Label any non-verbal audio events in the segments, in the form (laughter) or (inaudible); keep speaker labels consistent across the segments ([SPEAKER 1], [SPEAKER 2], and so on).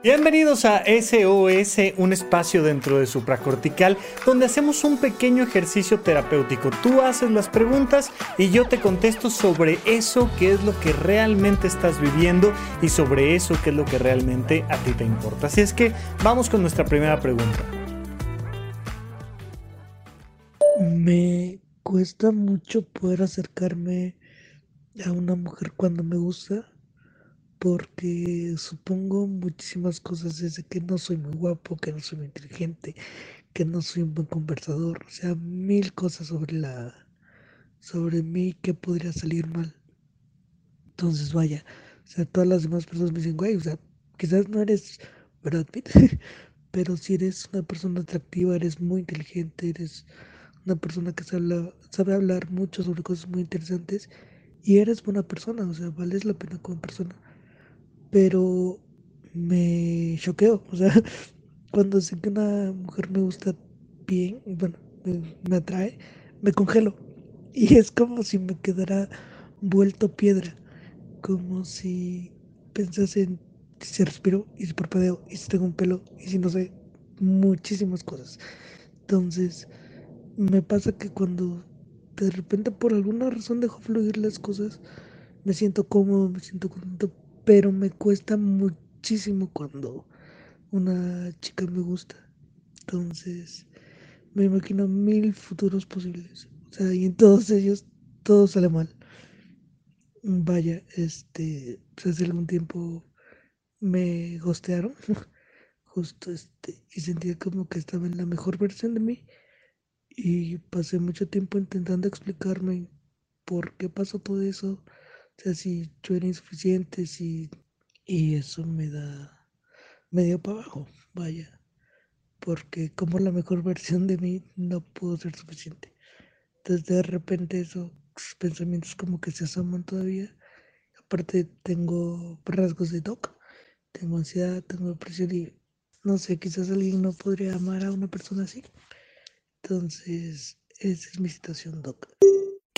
[SPEAKER 1] Bienvenidos a SOS, un espacio dentro de supracortical donde hacemos un pequeño ejercicio terapéutico. Tú haces las preguntas y yo te contesto sobre eso que es lo que realmente estás viviendo y sobre eso que es lo que realmente a ti te importa. Así es que vamos con nuestra primera pregunta.
[SPEAKER 2] Me cuesta mucho poder acercarme a una mujer cuando me gusta porque supongo muchísimas cosas desde que no soy muy guapo, que no soy muy inteligente, que no soy un buen conversador, o sea, mil cosas sobre la sobre mí que podría salir mal. Entonces, vaya, o sea, todas las demás personas me dicen, güey, o sea, quizás no eres Brad Pitt, (laughs) pero si eres una persona atractiva, eres muy inteligente, eres una persona que sabe, sabe hablar mucho sobre cosas muy interesantes y eres buena persona, o sea, vales la pena como persona pero me choqueo, o sea, (laughs) cuando sé que una mujer me gusta bien, bueno, me, atrae, me congelo. (laughs) Y es como si me quedara vuelto piedra, como si pensase en si respiro y si parpadeo y si tengo un pelo y si no sé, muchísimas cosas. Entonces, me pasa que cuando de repente por alguna razón dejo fluir las cosas, me siento cómodo, me siento contento, pero me cuesta muchísimo cuando una chica me gusta. Entonces, me imagino mil futuros posibles. O sea, y en todos ellos todo sale mal. Vaya, este, pues hace algún tiempo me gostearon. (laughs) Justo este, y sentía como que estaba en la mejor versión de mí. Y pasé mucho tiempo intentando explicarme por qué pasó todo eso o sea, si yo era insuficiente, si... Y eso me da... me dio para abajo, vaya. Porque como la mejor (laughs) versión de mí no pudo ser suficiente. Entonces de repente esos pensamientos como que se asoman todavía. Aparte tengo rasgos de TOC, tengo ansiedad, tengo depresión y no sé, quizás alguien no podría amar a una persona así. Entonces, esa es mi situación, Doc.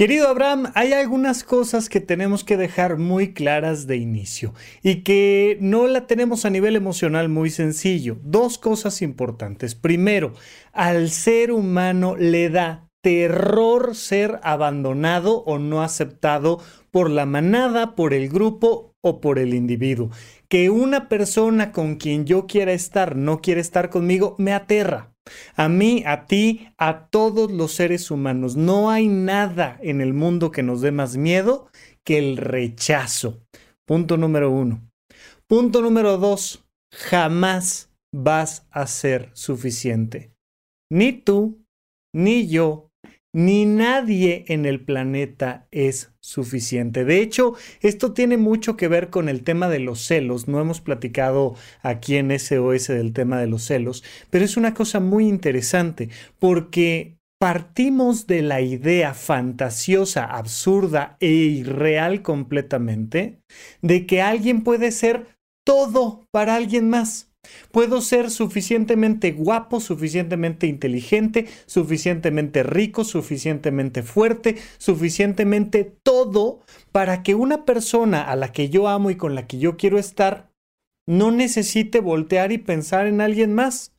[SPEAKER 1] Querido Abraham, hay algunas cosas que tenemos que dejar muy claras de inicio y que no la tenemos a nivel emocional muy sencillo. Dos cosas importantes. Primero, al ser humano le da terror ser abandonado o no aceptado por la manada, por el grupo o por el individuo. Que una persona con quien yo quiera estar no quiere estar conmigo me aterra. A mí, a ti, a todos los seres humanos. No hay nada en el mundo que nos dé más miedo que el rechazo. Punto número uno. Punto número dos. Jamás vas a ser suficiente. Ni tú, ni yo, ni nadie en el planeta es suficiente. De hecho, esto tiene mucho que ver con el tema de los celos. No hemos platicado aquí en SOS del tema de los celos, pero es una cosa muy interesante porque partimos de la idea fantasiosa, absurda e irreal completamente de que alguien puede ser todo para alguien más. Puedo ser suficientemente guapo, suficientemente inteligente, suficientemente rico, suficientemente fuerte, suficientemente todo para que una persona a la que yo amo y con la que yo quiero estar no necesite voltear y pensar en alguien más.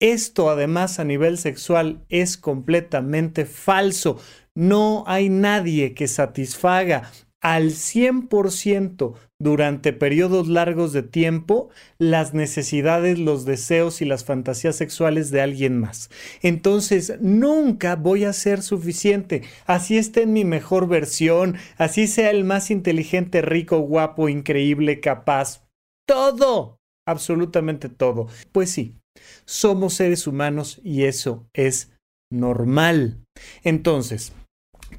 [SPEAKER 1] Esto además a nivel sexual es completamente falso. No hay nadie que satisfaga al 100% durante periodos largos de tiempo las necesidades, los deseos y las fantasías sexuales de alguien más. Entonces, nunca voy a ser suficiente. Así esté en mi mejor versión, así sea el más inteligente, rico, guapo, increíble, capaz. Todo, absolutamente todo. Pues sí, somos seres humanos y eso es normal. Entonces,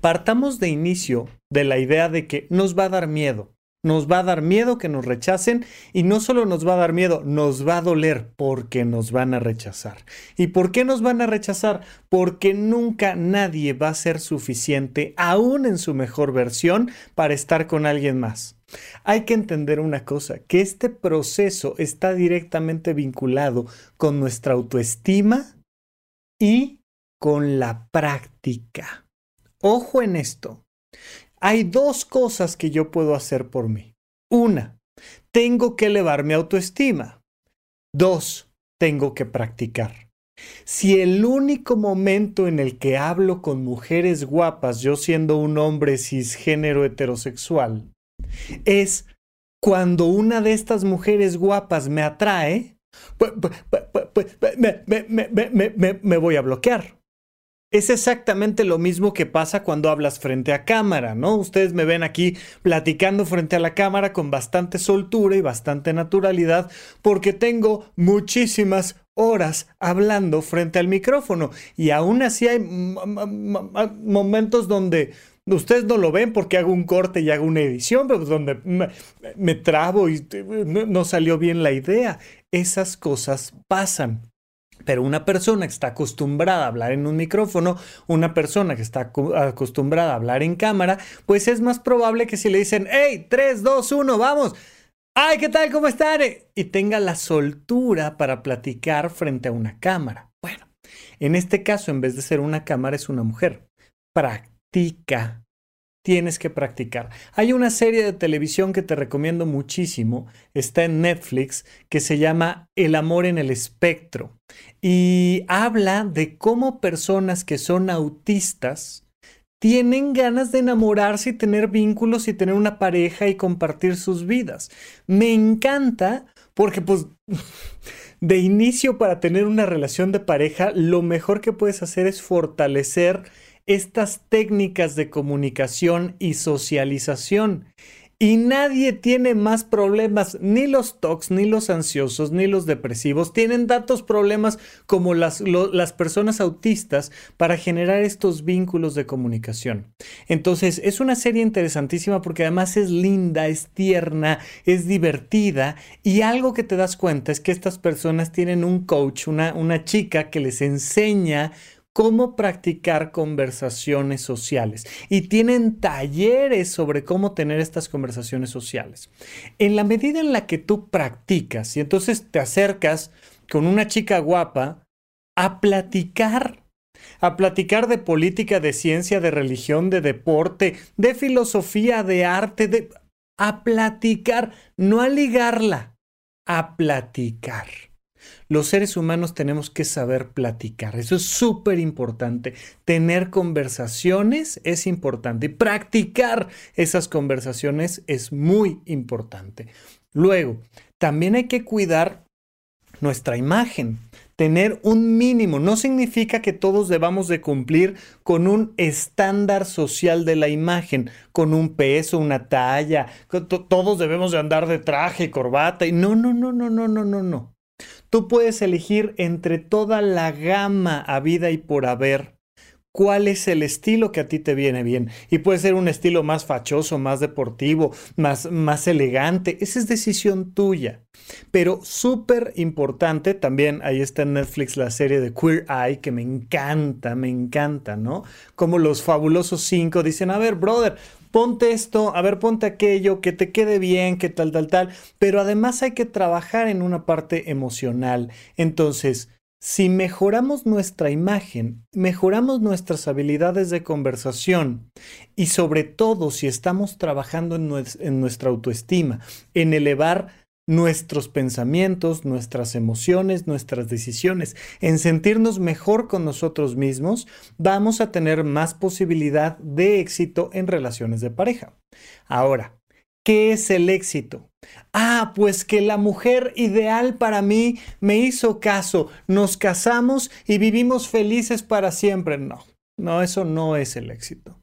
[SPEAKER 1] partamos de inicio de la idea de que nos va a dar miedo. Nos va a dar miedo que nos rechacen y no solo nos va a dar miedo, nos va a doler porque nos van a rechazar. ¿Y por qué nos van a rechazar? Porque nunca nadie va a ser suficiente, aún en su mejor versión, para estar con alguien más. Hay que entender una cosa, que este proceso está directamente vinculado con nuestra autoestima y con la práctica. Ojo en esto. Hay dos cosas que yo puedo hacer por mí. Una, tengo que elevar mi autoestima. Dos, tengo que practicar. Si el único momento en el que hablo con mujeres guapas, yo siendo un hombre cisgénero heterosexual, es cuando una de estas mujeres guapas me atrae, pues, me, voy a bloquear. Es exactamente lo mismo que pasa cuando hablas frente a cámara, ¿no? Ustedes me ven aquí platicando frente a la cámara con bastante soltura y bastante naturalidad porque tengo muchísimas horas hablando frente al micrófono y aún así hay momentos donde ustedes no lo ven porque hago un corte y hago una edición, pero donde me, trabo y no salió bien la idea. Esas cosas pasan. Pero una persona que está acostumbrada a hablar en un micrófono, una persona que está acostumbrada a hablar en cámara, pues es más probable que si le dicen, hey, 3, 2, 1, vamos. Ay, ¿qué tal? ¿Cómo están? Y tenga la soltura para platicar frente a una cámara. Bueno, en este caso, en vez de ser una cámara, es una mujer. Practica tienes que practicar. Hay una serie de televisión que te recomiendo muchísimo, está en Netflix, que se llama El amor en el espectro y habla de cómo personas que son autistas tienen ganas de enamorarse y tener vínculos y tener una pareja y compartir sus vidas. Me encanta porque pues (laughs) de inicio para tener una relación de pareja, lo mejor que puedes hacer es fortalecer estas técnicas de comunicación y socialización. Y nadie tiene más problemas, ni los TOCs, ni los ansiosos, ni los depresivos. Tienen datos problemas como las, las personas autistas para generar estos vínculos de comunicación. Entonces, es una serie interesantísima porque además es linda, es tierna, es divertida. Y algo que te das cuenta es que estas personas tienen un coach, una, una chica que les enseña cómo practicar conversaciones sociales y tienen talleres sobre cómo tener estas conversaciones sociales. En la medida en la que tú practicas y entonces te acercas con una chica guapa a platicar, a platicar de política, de ciencia, de religión, de deporte, de filosofía, de arte, de a platicar, no a ligarla, a platicar. Los seres humanos tenemos que saber platicar. Eso es súper importante. Tener conversaciones es importante y practicar esas conversaciones es muy importante. Luego, también hay que cuidar nuestra imagen. Tener un mínimo no significa que todos debamos de cumplir con un estándar social de la imagen, con un peso, una talla, todos debemos de andar de traje, corbata no, no, no, no, no, no, no, no. Tú puedes elegir entre toda la gama a vida y por haber cuál es el estilo que a ti te viene bien. Y puede ser un estilo más fachoso, más deportivo, más, más elegante. Esa es decisión tuya. Pero súper importante, también ahí está en Netflix la serie de Queer Eye, que me encanta, me encanta, ¿no? Como los fabulosos cinco dicen, a ver, brother, ponte esto, a ver, ponte aquello, que te quede bien, que tal, tal, tal, pero además hay que trabajar en una parte emocional. Entonces, si mejoramos nuestra imagen, mejoramos nuestras habilidades de conversación y sobre todo si estamos trabajando en, en nuestra autoestima, en elevar nuestros pensamientos, nuestras emociones, nuestras decisiones, en sentirnos mejor con nosotros mismos, vamos a tener más posibilidad de éxito en relaciones de pareja. Ahora, ¿qué es el éxito? Ah, pues que la mujer ideal para mí me hizo caso, nos casamos y vivimos felices para siempre. No, no, eso no es el éxito.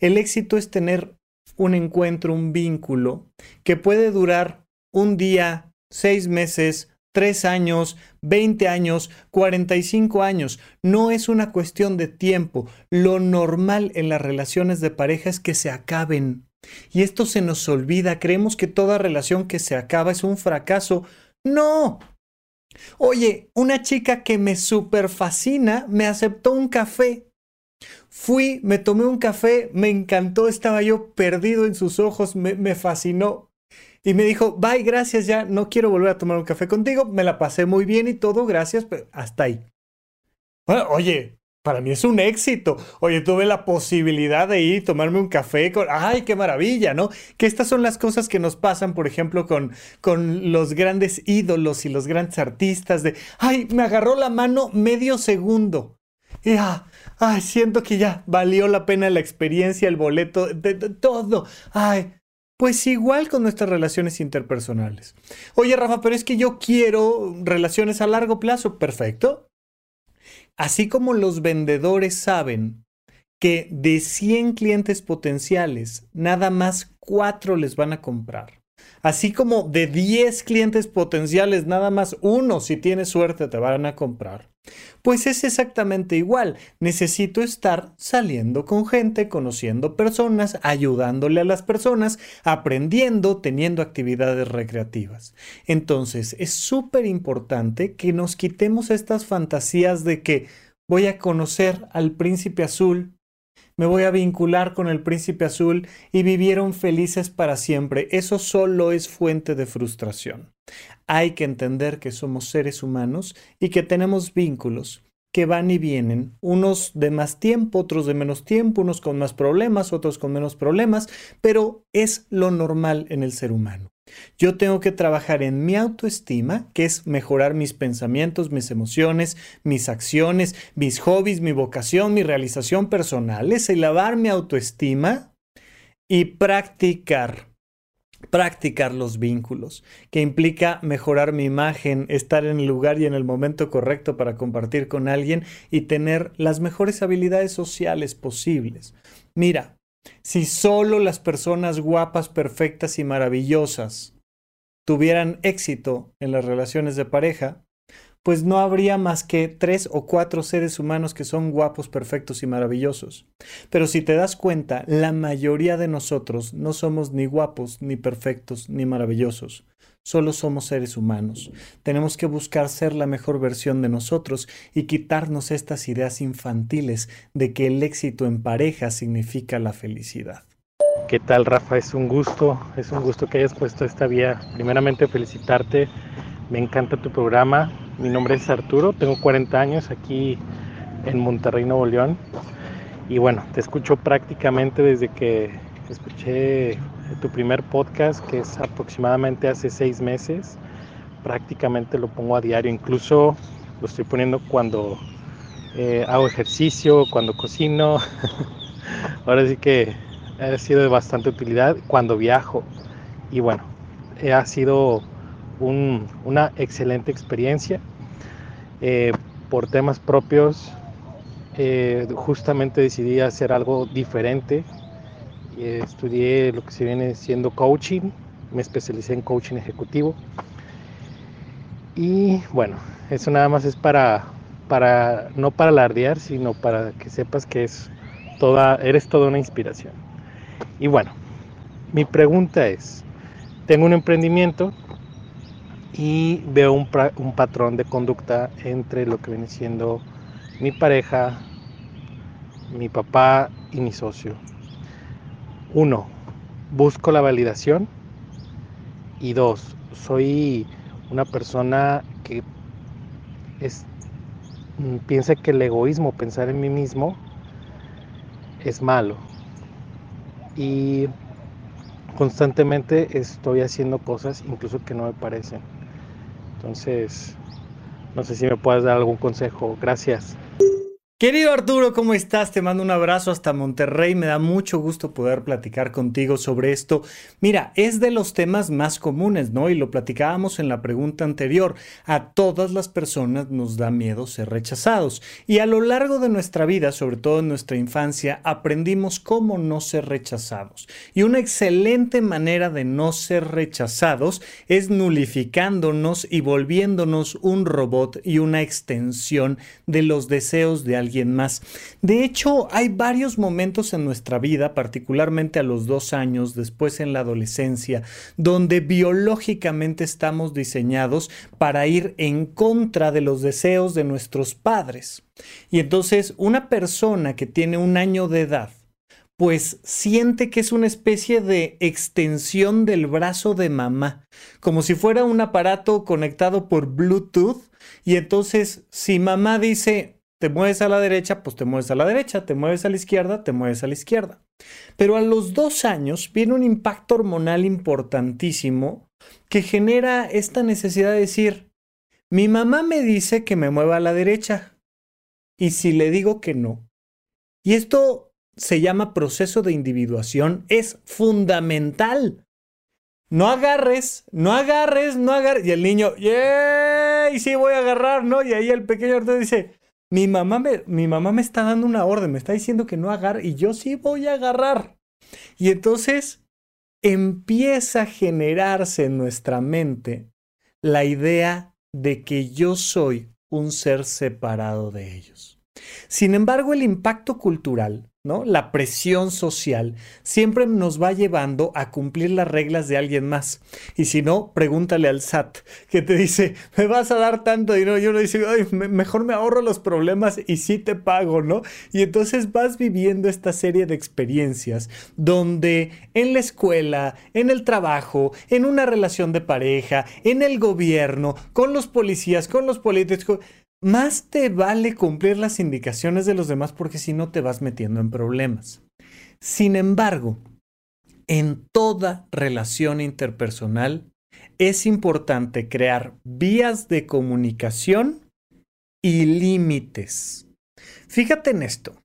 [SPEAKER 1] El éxito es tener un encuentro, un vínculo que puede durar un día, seis meses, tres años, 20 años, 45 años. No es una cuestión de tiempo. Lo normal en las relaciones de pareja es que se acaben. Y esto se nos olvida. Creemos que toda relación que se acaba es un fracaso. No. Oye, una chica que me super fascina me aceptó un café. Fui, me tomé un café, me encantó, estaba yo perdido en sus ojos, me, me fascinó. Y me dijo, bye, gracias, ya no quiero volver a tomar un café contigo, me la pasé muy bien y todo, gracias, pero hasta ahí. oye, para mí es un éxito. Oye, tuve la posibilidad de ir y tomarme un café con... ¡Ay, qué maravilla! ¿No? Que estas son las cosas que nos pasan, por ejemplo, con, con los grandes ídolos y los grandes artistas de... ¡Ay, me agarró la mano medio segundo! Y ah, ¡ay, siento que ya valió la pena la experiencia, el boleto, de, todo! ¡Ay! Pues igual con nuestras relaciones interpersonales. Oye, Rafa, pero es que yo quiero relaciones a largo plazo. Perfecto. Así como los vendedores saben que de 100 clientes potenciales, nada más 4 les van a comprar. Así como de 10 clientes potenciales, nada más uno, si tienes suerte, te van a comprar. Pues es exactamente igual. Necesito estar saliendo con gente, conociendo personas, ayudándole a las personas, aprendiendo, teniendo actividades recreativas. Entonces, es súper importante que nos quitemos estas fantasías de que voy a conocer al príncipe azul me voy a vincular con el príncipe azul y vivieron felices para siempre. Eso solo es fuente de frustración. Hay que entender que somos seres humanos y que tenemos vínculos que van y vienen, unos de más tiempo, otros de menos tiempo, unos con más problemas, otros con menos problemas, pero es lo normal en el ser humano. Yo tengo que trabajar en mi autoestima, que es mejorar mis pensamientos, mis emociones, mis acciones, mis hobbies, mi vocación, mi realización personal, es elevar mi autoestima y practicar practicar los vínculos, que implica mejorar mi imagen, estar en el lugar y en el momento correcto para compartir con alguien y tener las mejores habilidades sociales posibles. Mira, si solo las personas guapas, perfectas y maravillosas tuvieran éxito en las relaciones de pareja, pues no habría más que tres o cuatro seres humanos que son guapos, perfectos y maravillosos. Pero si te das cuenta, la mayoría de nosotros no somos ni guapos, ni perfectos, ni maravillosos. Solo somos seres humanos. Tenemos que buscar ser la mejor versión de nosotros y quitarnos estas ideas infantiles de que el éxito en pareja significa la felicidad.
[SPEAKER 3] ¿Qué tal, Rafa? Es un gusto, es un gusto que hayas puesto esta vía. Primeramente, felicitarte. Me encanta tu programa. Mi nombre es Arturo, tengo 40 años aquí en Monterrey, Nuevo León. Y bueno, te escucho prácticamente desde que escuché tu primer podcast, que es aproximadamente hace seis meses. Prácticamente lo pongo a diario, incluso lo estoy poniendo cuando eh, hago ejercicio, cuando cocino. (laughs) Ahora sí que ha sido de bastante utilidad cuando viajo. Y bueno, ha sido una excelente experiencia. Eh, por temas propios, eh, justamente decidí hacer algo diferente estudié lo que se viene siendo coaching, me especialicé en coaching ejecutivo. Y bueno, eso nada más es para, para no para alardear, sino para que sepas que es toda, eres toda una inspiración. Y bueno, mi pregunta es, tengo un emprendimiento y veo un, un patrón de conducta entre lo que viene siendo mi pareja, mi papá y mi socio. Uno, busco la validación. Y dos, soy una persona que mm, piensa que el egoísmo, pensar en mí mismo, es malo. Y constantemente estoy haciendo cosas incluso que no me parecen. Entonces, no sé si me puedes dar algún consejo. Gracias.
[SPEAKER 1] Querido Arturo, ¿cómo estás? Te mando un abrazo hasta Monterrey. Me da mucho gusto poder platicar contigo sobre esto. Mira, es de los temas más comunes, ¿no? Y lo platicábamos en la pregunta anterior. A todas las personas nos da miedo ser rechazados. Y a lo largo de nuestra vida, sobre todo en nuestra infancia, aprendimos cómo no ser rechazados. Y una excelente manera de no ser rechazados es nulificándonos y volviéndonos un robot y una extensión de los deseos de alguien alguien más. De hecho, hay varios momentos en nuestra vida, particularmente a los dos años, después en la adolescencia, donde biológicamente estamos diseñados para ir en contra de los deseos de nuestros padres. Y entonces una persona que tiene un año de edad, pues siente que es una especie de extensión del brazo de mamá, como si fuera un aparato conectado por Bluetooth. Y entonces, si mamá dice, te mueves a la derecha, pues te mueves a la derecha, te mueves a la izquierda, te mueves a la izquierda. Pero a los dos años viene un impacto hormonal importantísimo que genera esta necesidad de decir, mi mamá me dice que me mueva a la derecha. Y si le digo que no. Y esto se llama proceso de individuación, es fundamental. No agarres, no agarres, no agarres. Y el niño, ¡yay! Sí, voy a agarrar, ¿no? Y ahí el pequeño Arturo dice, mi mamá, me, mi mamá me está dando una orden, me está diciendo que no agarre y yo sí voy a agarrar. Y entonces empieza a generarse en nuestra mente la idea de que yo soy un ser separado de ellos. Sin embargo, el impacto cultural la presión social siempre nos va llevando a cumplir las reglas de alguien más. Y si no, pregúntale al SAT, que te dice, me vas a dar tanto dinero. Y uno dice, mejor me ahorro los problemas y sí te pago, ¿no? Y entonces vas viviendo esta serie de experiencias donde en la escuela, en el trabajo, en una relación de pareja, en el gobierno, con los policías, con los políticos, más te vale cumplir las indicaciones de los demás porque si no te vas metiendo en problemas. Sin embargo, en toda relación interpersonal es importante crear vías de comunicación y límites. Fíjate en esto.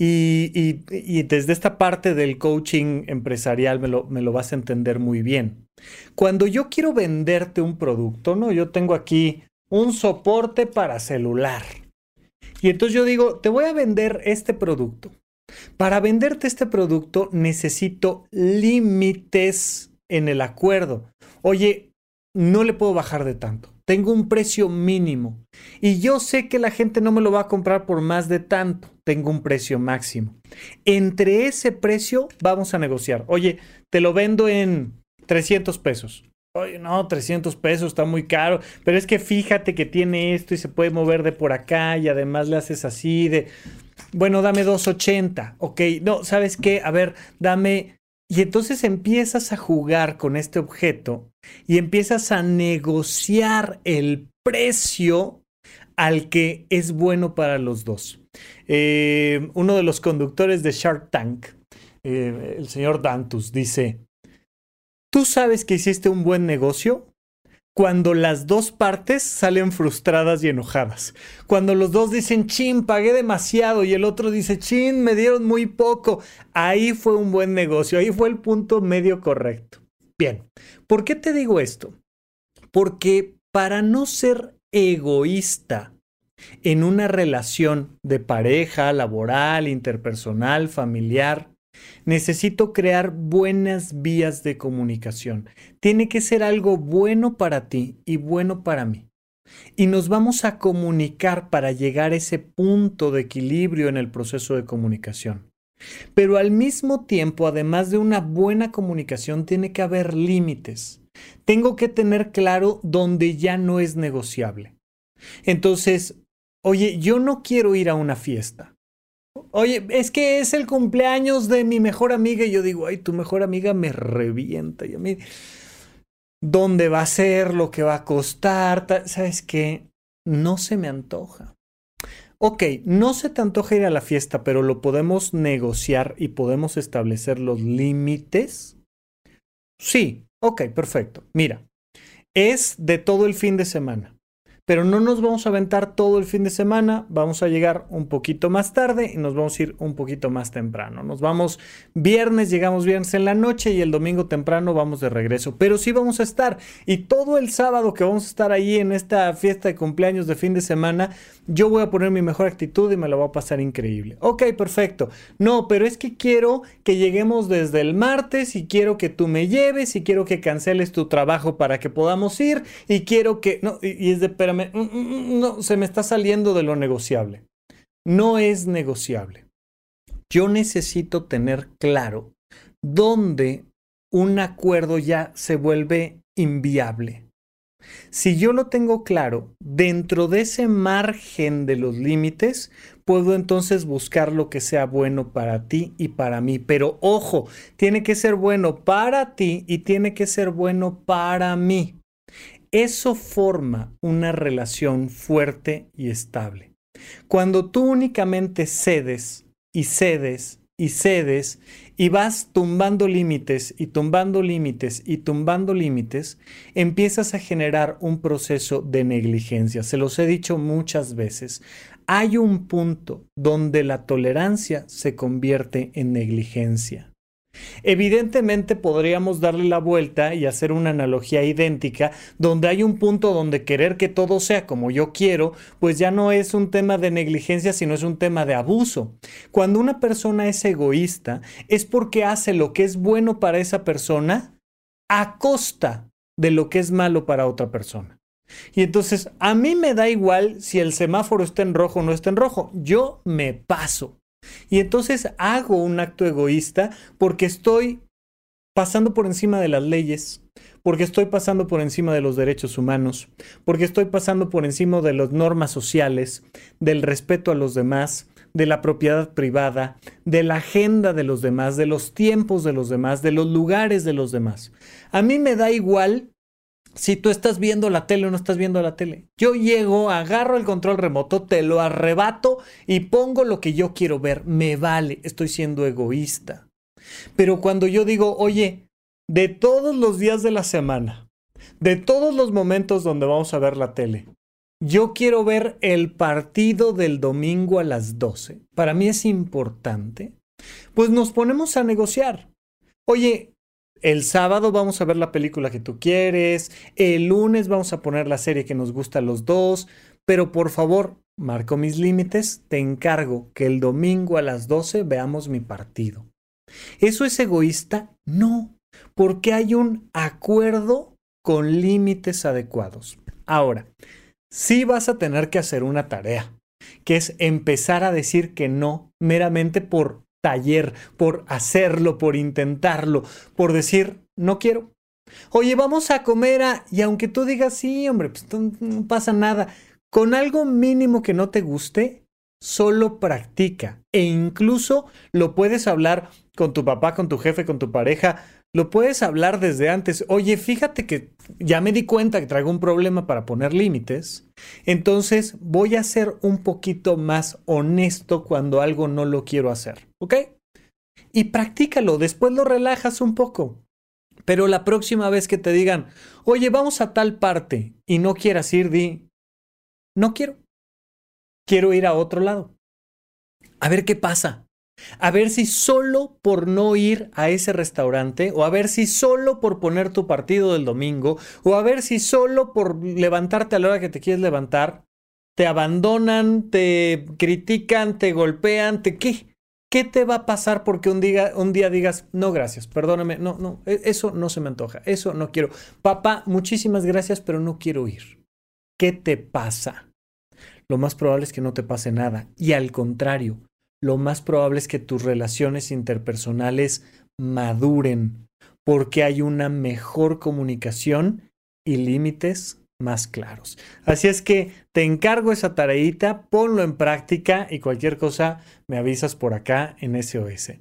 [SPEAKER 1] Y, desde esta parte del coaching empresarial me lo, me lo vas a entender muy bien. Cuando yo quiero venderte un producto, ¿no? Yo tengo aquí un soporte para celular. Y entonces yo digo, te voy a vender este producto. Para venderte este producto necesito límites en el acuerdo. Oye, no le puedo bajar de tanto. Tengo un precio mínimo. Y yo sé que la gente no me lo va a comprar por más de tanto. Tengo un precio máximo. Entre ese precio vamos a negociar. Oye, te lo vendo en 300 pesos. Oye, no, 300 pesos está muy caro, pero es que fíjate que tiene esto y se puede mover de por acá y además le haces así de, bueno, dame 280, ok, no, ¿sabes qué? A ver, dame... Y entonces empiezas a jugar con este objeto y empiezas a negociar el precio al que es bueno para los dos. Eh, uno de los conductores de Shark Tank, eh, el señor Dantus, dice, Tú sabes que hiciste un buen negocio cuando las dos partes salen frustradas y enojadas. Cuando los dos dicen, chin, pagué demasiado y el otro dice, chin, me dieron muy poco. Ahí fue un buen negocio, ahí fue el punto medio correcto. Bien, ¿por qué te digo esto? Porque para no ser egoísta en una relación de pareja, laboral, interpersonal, familiar, Necesito crear buenas vías de comunicación. Tiene que ser algo bueno para ti y bueno para mí. Y nos vamos a comunicar para llegar a ese punto de equilibrio en el proceso de comunicación. Pero al mismo tiempo, además de una buena comunicación, tiene que haber límites. Tengo que tener claro dónde ya no es negociable. Entonces, oye, yo no quiero ir a una fiesta. Oye, es que es el cumpleaños de mi mejor amiga y yo digo, ay, tu mejor amiga me revienta. A mí, ¿dónde va a ser? ¿Lo que va a costar? ¿Sabes qué? No se me antoja. Ok, no se te antoja ir a la fiesta, pero lo podemos negociar y podemos establecer los límites. Sí, ok, perfecto. Mira, es de todo el fin de semana pero no nos vamos a aventar todo el fin de semana, vamos a llegar un poquito más tarde y nos vamos a ir un poquito más temprano. Nos vamos viernes, llegamos viernes en la noche y el domingo temprano vamos de regreso, pero sí vamos a estar y todo el sábado que vamos a estar ahí en esta fiesta de cumpleaños de fin de semana, yo voy a poner mi mejor actitud y me lo voy a pasar increíble. Ok, perfecto. No, pero es que quiero que lleguemos desde el martes y quiero que tú me lleves y quiero que canceles tu trabajo para que podamos ir y quiero que... No, y, es de, espérame, Mm, mm, mm, no, se me está saliendo de lo negociable. No es negociable. Yo necesito tener claro dónde un acuerdo ya se vuelve inviable. Si yo lo tengo claro, dentro de ese margen de los límites, puedo entonces buscar lo que sea bueno para ti y para mí. Pero ojo, tiene que ser bueno para ti y tiene que ser bueno para mí. Eso forma una relación fuerte y estable. Cuando tú únicamente cedes y cedes y cedes y vas tumbando límites y tumbando límites y tumbando límites, empiezas a generar un proceso de negligencia. Se los he dicho muchas veces. Hay un punto donde la tolerancia se convierte en negligencia. Evidentemente podríamos darle la vuelta y hacer una analogía idéntica, donde hay un punto donde querer que todo sea como yo quiero, pues ya no es un tema de negligencia, sino es un tema de abuso. Cuando una persona es egoísta, es porque hace lo que es bueno para esa persona a costa de lo que es malo para otra persona. Y entonces, a mí me da igual si el semáforo está en rojo o no está en rojo, yo me paso. Y entonces hago un acto egoísta porque estoy pasando por encima de las leyes, porque estoy pasando por encima de los derechos humanos, porque estoy pasando por encima de las normas sociales, del respeto a los demás, de la propiedad privada, de la agenda de los demás, de los tiempos de los demás, de los lugares de los demás. A mí me da igual si tú estás viendo la tele o no estás viendo la tele. Yo llego, agarro el control remoto, te lo arrebato y pongo lo que yo quiero ver. Me vale, estoy siendo egoísta. Pero cuando yo digo, oye, de todos los días de la semana, de todos los momentos donde vamos a ver la tele, yo quiero ver el partido del domingo a las 12. Para mí es importante. Pues nos ponemos a negociar. Oye, el sábado vamos a ver la película que tú quieres, el lunes vamos a poner la serie que nos gusta a los dos, pero por favor, marco mis límites, te encargo que el domingo a las 12 veamos mi partido. ¿Eso es egoísta? No, porque hay un acuerdo con límites adecuados. Ahora, sí vas a tener que hacer una tarea, que es empezar a decir que no meramente por taller, por hacerlo, por intentarlo, por decir, no quiero. Oye, vamos a comer a... Y aunque tú digas, sí, hombre, pues no pasa nada. Con algo mínimo que no te guste, solo practica. E incluso lo puedes hablar con tu papá, con tu jefe, con tu pareja. Lo puedes hablar desde antes. Oye, fíjate que ya me di cuenta que traigo un problema para poner límites. Entonces voy a ser un poquito más honesto cuando algo no lo quiero hacer. ¿Ok? Y practícalo. Después lo relajas un poco. Pero la próxima vez que te digan, oye, vamos a tal parte y no quieras ir, di, no quiero. Quiero ir a otro lado. A ver qué pasa a ver si solo por no ir a ese restaurante, o a ver si solo por poner tu partido del domingo, o a ver si solo por levantarte a la hora que te quieres levantar, te abandonan, te critican, te golpean, te qué. ¿Qué te va a pasar porque un día, un día digas, no, gracias, perdóname, no, no, e, eso no se me antoja, eso no quiero. Papá, muchísimas gracias, pero no quiero ir. ¿Qué te pasa? Lo más probable es que no te pase nada. Y al contrario, lo más probable es que tus relaciones interpersonales maduren porque hay una mejor comunicación y límites más claros. Así es que te encargo esa tareita, ponlo en práctica y cualquier cosa me avisas por acá en SOS.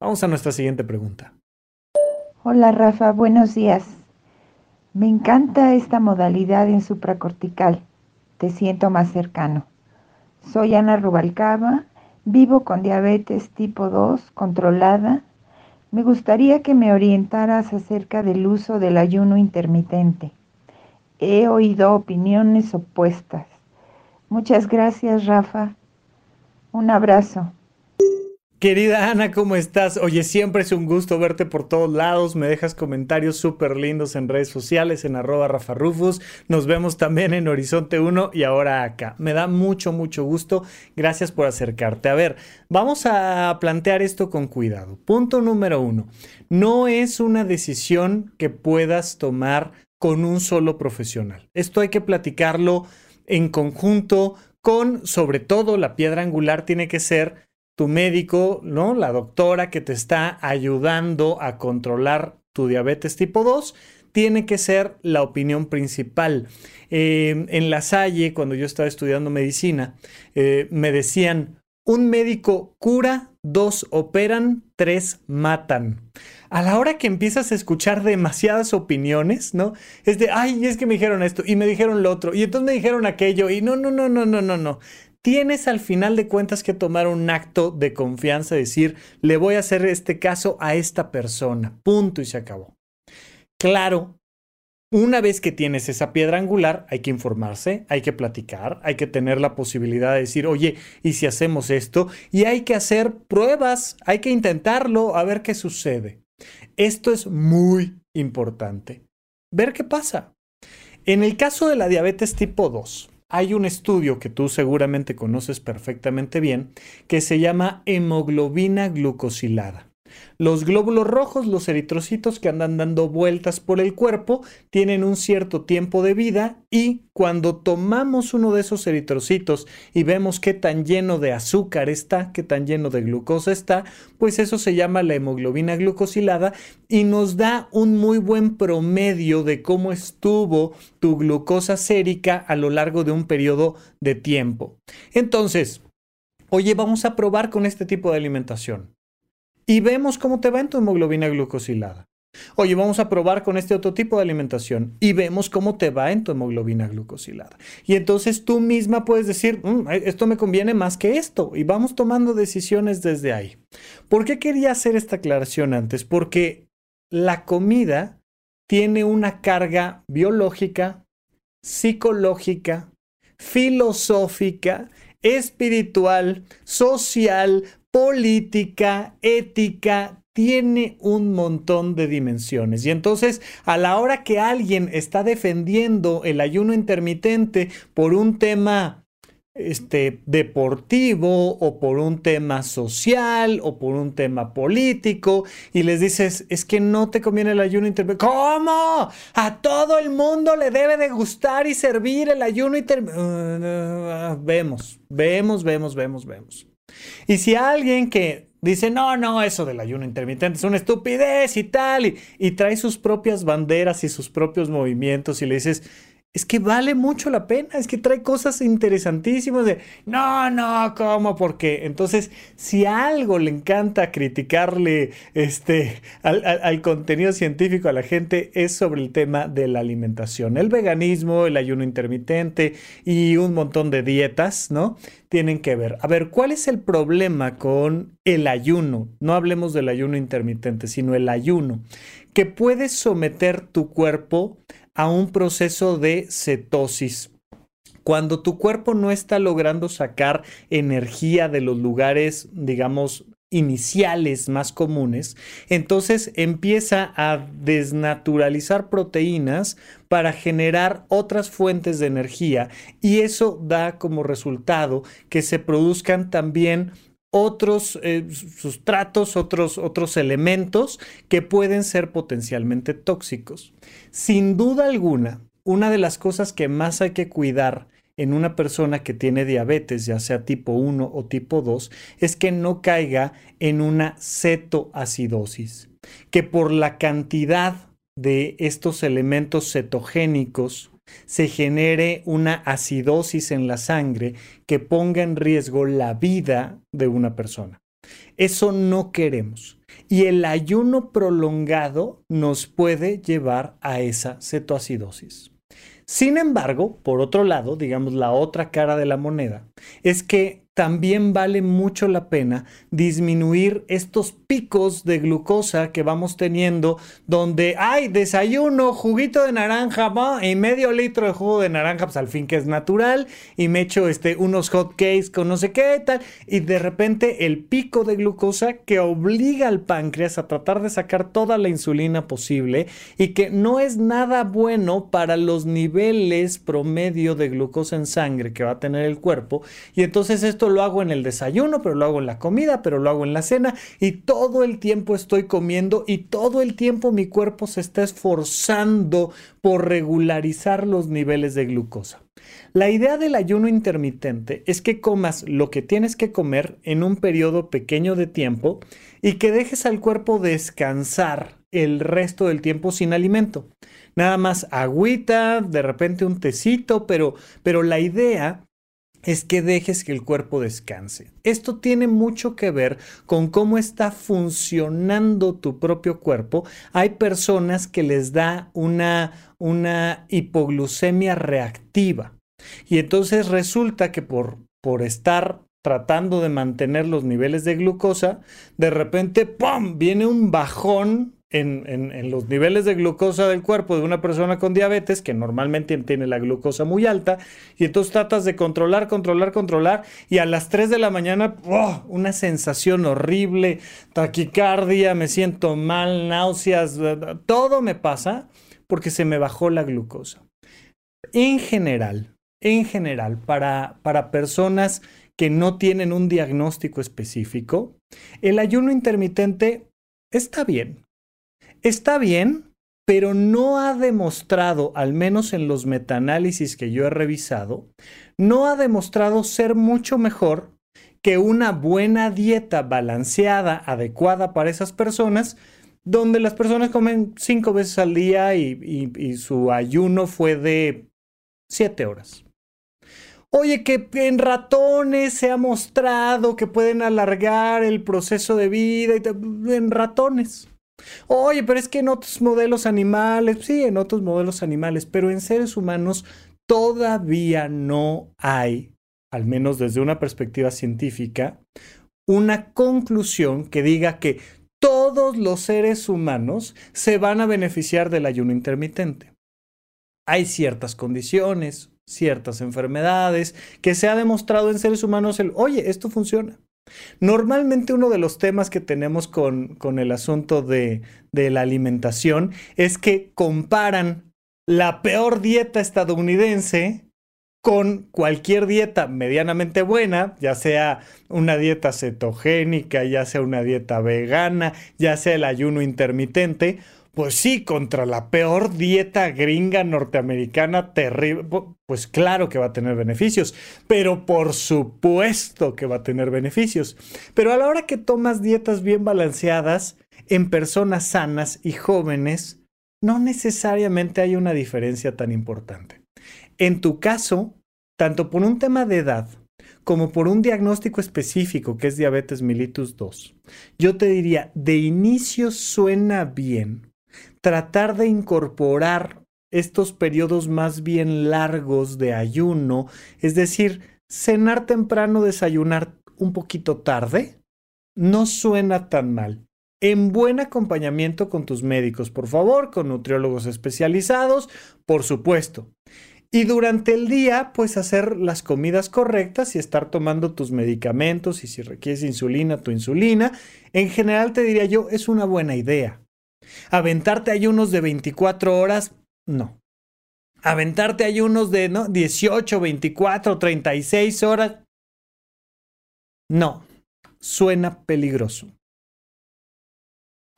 [SPEAKER 1] Vamos a nuestra siguiente pregunta.
[SPEAKER 4] Hola Rafa, buenos días. Me encanta esta modalidad en supracortical. Te siento más cercano. Soy Ana Rubalcaba Vivo con diabetes tipo 2 controlada. Me gustaría que me orientaras acerca del uso del ayuno intermitente. He oído opiniones opuestas. Muchas gracias, Rafa. Un abrazo.
[SPEAKER 1] Querida Ana, ¿cómo estás? Oye, siempre es un gusto verte por todos lados. Me dejas comentarios súper lindos en redes sociales, en arroba Rafa Rufus. Nos vemos también en Horizonte 1 y ahora acá. Me da mucho, mucho gusto. Gracias por acercarte. A ver, vamos a plantear esto con cuidado. Punto número uno. No es una decisión que puedas tomar con un solo profesional. Esto hay que platicarlo en conjunto con, sobre todo, la piedra angular tiene que ser tu médico, ¿no? La doctora que te está ayudando a controlar tu diabetes tipo 2, tiene que ser la opinión principal. Eh, en la Salle, cuando yo estaba estudiando medicina, eh, me decían, un médico cura, dos operan, tres matan. A la hora que empiezas a escuchar demasiadas opiniones, ¿no? Es de, ay, es que me dijeron esto y me dijeron lo otro y entonces me dijeron aquello y no, no, no, no, no, no, no tienes al final de cuentas que tomar un acto de confianza, decir, le voy a hacer este caso a esta persona, punto y se acabó. Claro, una vez que tienes esa piedra angular, hay que informarse, hay que platicar, hay que tener la posibilidad de decir, oye, ¿y si hacemos esto? Y hay que hacer pruebas, hay que intentarlo, a ver qué sucede. Esto es muy importante. Ver qué pasa. En el caso de la diabetes tipo 2, hay un estudio que tú seguramente conoces perfectamente bien que se llama hemoglobina glucosilada. Los glóbulos rojos, los eritrocitos que andan dando vueltas por el cuerpo, tienen un cierto tiempo de vida y cuando tomamos uno de esos eritrocitos y vemos qué tan lleno de azúcar está, qué tan lleno de glucosa está, pues eso se llama la hemoglobina glucosilada y nos da un muy buen promedio de cómo estuvo tu glucosa sérica a lo largo de un periodo de tiempo. Entonces, oye, vamos a probar con este tipo de alimentación y vemos cómo te va en tu hemoglobina glucosilada. Oye, vamos a probar con este otro tipo de alimentación y vemos cómo te va en tu hemoglobina glucosilada. Y entonces tú misma puedes decir, mm, eh, esto me conviene más que esto. Y vamos tomando decisiones desde ahí. ¿Por qué quería hacer esta aclaración antes? Porque la comida tiene una carga biológica, psicológica, filosófica, espiritual, social, política, ética, tiene un montón de dimensiones. Y entonces, a la hora que alguien está defendiendo el ayuno intermitente por un tema este, deportivo o por un tema social o por un tema político y les dices, es que no te conviene el ayuno intermitente. ¿Cómo? A todo el mundo le debe de gustar y servir el ayuno intermitente. Uh, vemos, vemos, vemos, vemos, vemos. Y si alguien que dice, no, no, eso del ayuno intermitente es una estupidez y tal, y, trae sus propias banderas y sus propios movimientos y le dices, es que vale mucho la pena, es que trae cosas interesantísimas de, no, no, ¿cómo? Porque entonces, si algo le encanta criticarle este, al, al, contenido científico a la gente, es sobre el tema de la alimentación. El veganismo, el ayuno intermitente y un montón de dietas, ¿no? Tienen que ver. A ver, ¿cuál es el problema con el ayuno? No hablemos del ayuno intermitente, sino el ayuno, que puedes someter tu cuerpo a un proceso de cetosis. Cuando tu cuerpo no está logrando sacar energía de los lugares, digamos, iniciales más comunes, entonces empieza a desnaturalizar proteínas para generar otras fuentes de energía y eso da como resultado que se produzcan también otros eh, sustratos, otros, otros elementos que pueden ser potencialmente tóxicos. Sin duda alguna, una de las cosas que más hay que cuidar en una persona que tiene diabetes, ya sea tipo 1 o tipo 2, es que no caiga en una cetoacidosis, que por la cantidad de estos elementos cetogénicos se genere una acidosis en la sangre que ponga en riesgo la vida de una persona. Eso no queremos. Y el ayuno prolongado nos puede llevar a esa cetoacidosis. Sin embargo, por otro lado, digamos la otra cara de la moneda, es que también vale mucho la pena disminuir estos picos de glucosa que vamos teniendo, donde hay desayuno, juguito de naranja y medio litro de jugo de naranja, pues al fin que es natural, y me echo este, unos hot cakes con no sé qué tal, y de repente el pico de glucosa que obliga al páncreas a tratar de sacar toda la insulina posible y que no es nada bueno para los niveles promedio de glucosa en sangre que va a tener el cuerpo, y entonces esto lo hago en el desayuno, pero lo hago en la comida, pero lo hago en la cena y todo el tiempo estoy comiendo y todo el tiempo mi cuerpo se está esforzando por regularizar los niveles de glucosa. La idea del ayuno intermitente es que comas lo que tienes que comer en un periodo pequeño de tiempo y que dejes al cuerpo descansar el resto del tiempo sin alimento. Nada más agüita, de repente un tecito, pero, pero la idea es que dejes que el cuerpo descanse. Esto tiene mucho que ver con cómo está funcionando tu propio cuerpo. Hay personas que les da una, una hipoglucemia reactiva. Y entonces resulta que por, por estar tratando de mantener los niveles de glucosa, de repente, ¡pum!, viene un bajón en, los niveles de glucosa del cuerpo de una persona con diabetes, que normalmente tiene la glucosa muy alta, y entonces tratas de controlar, controlar, controlar, y a las 3 de la mañana, ¡oh! una sensación horrible, taquicardia, me siento mal, náuseas, todo me pasa porque se me bajó la glucosa. En general, en general, para, para personas que no tienen un diagnóstico específico, el ayuno intermitente está bien, está bien, pero no ha demostrado, al menos en los metaanálisis que yo he revisado, no ha demostrado ser mucho mejor que una buena dieta balanceada, adecuada para esas personas, donde las personas comen cinco veces al día y, su ayuno fue de siete horas. Oye, que en ratones se ha mostrado que pueden alargar el proceso de vida y en ratones. Oye, pero es que en otros modelos animales, sí, en otros modelos animales, pero en seres humanos todavía no hay, al menos desde una perspectiva científica, una conclusión que diga que todos los seres humanos se van a beneficiar del ayuno intermitente. Hay ciertas condiciones, ciertas enfermedades que se ha demostrado en seres humanos el, oye, esto funciona. Normalmente uno de los temas que tenemos con, el asunto de, de la alimentación es que comparan la peor dieta estadounidense con cualquier dieta medianamente buena, ya sea una dieta cetogénica, ya sea una dieta vegana, ya sea el ayuno intermitente, pues sí, contra la peor dieta gringa norteamericana terrible, pues claro que va a tener beneficios, pero por supuesto que va a tener beneficios. Pero a la hora que tomas dietas bien balanceadas en personas sanas y jóvenes, no necesariamente hay una diferencia tan importante. En tu caso, tanto por un tema de edad como por un diagnóstico específico que es diabetes mellitus 2, yo te diría, de inicio suena bien tratar de incorporar estos periodos más bien largos de ayuno, es decir, cenar temprano, desayunar un poquito tarde, no suena tan mal. En buen acompañamiento con tus médicos, por favor, con nutriólogos especializados, por supuesto. Y durante el día, pues hacer las comidas correctas y estar tomando tus medicamentos y si requieres insulina, tu insulina. En general te diría yo, es una buena idea. Aventarte ayunos de 24 horas, no. Aventarte ayunos de ¿no? 18, 24, 36 horas, no. Suena peligroso.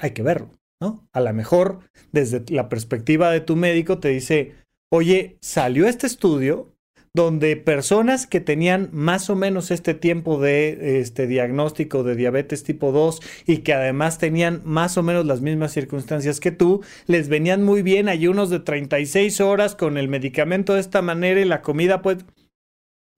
[SPEAKER 1] Hay que verlo, ¿no? A lo mejor desde la perspectiva de tu médico te dice, oye, salió este estudio donde personas que tenían más o menos este tiempo de este diagnóstico de diabetes tipo 2 y que además tenían más o menos las mismas circunstancias que tú, les venían muy bien ayunos de 36 horas con el medicamento de esta manera y la comida pues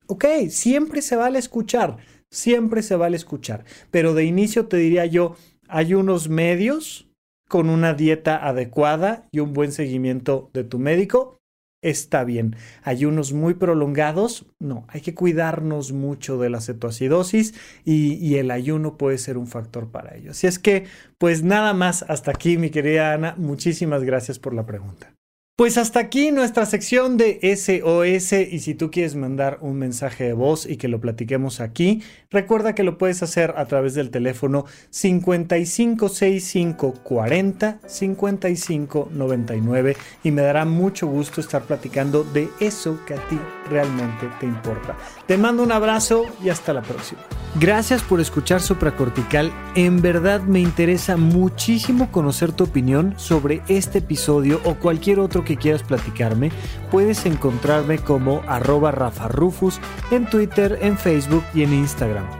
[SPEAKER 1] Ok, siempre se vale escuchar, siempre se vale escuchar, pero de inicio te diría yo, hay unos medios con una dieta adecuada y un buen seguimiento de tu médico está bien. Ayunos muy prolongados, no, hay que cuidarnos mucho de la cetoacidosis y, el ayuno puede ser un factor para ello. Así es que, pues nada más, hasta aquí, mi querida Ana, muchísimas gracias por la pregunta. Pues hasta aquí nuestra sección de SOS y si tú quieres mandar un mensaje de voz y que lo platiquemos aquí, recuerda que lo puedes hacer a través del teléfono 556540 5599 y me dará mucho gusto estar platicando de eso que a ti realmente te importa. Te mando un abrazo y hasta la próxima. Gracias por escuchar Supracortical. En verdad me interesa muchísimo conocer tu opinión sobre este episodio o cualquier otro que quieras platicarme. Puedes encontrarme como arroba Rafa Rufus en Twitter, en Facebook y en Instagram.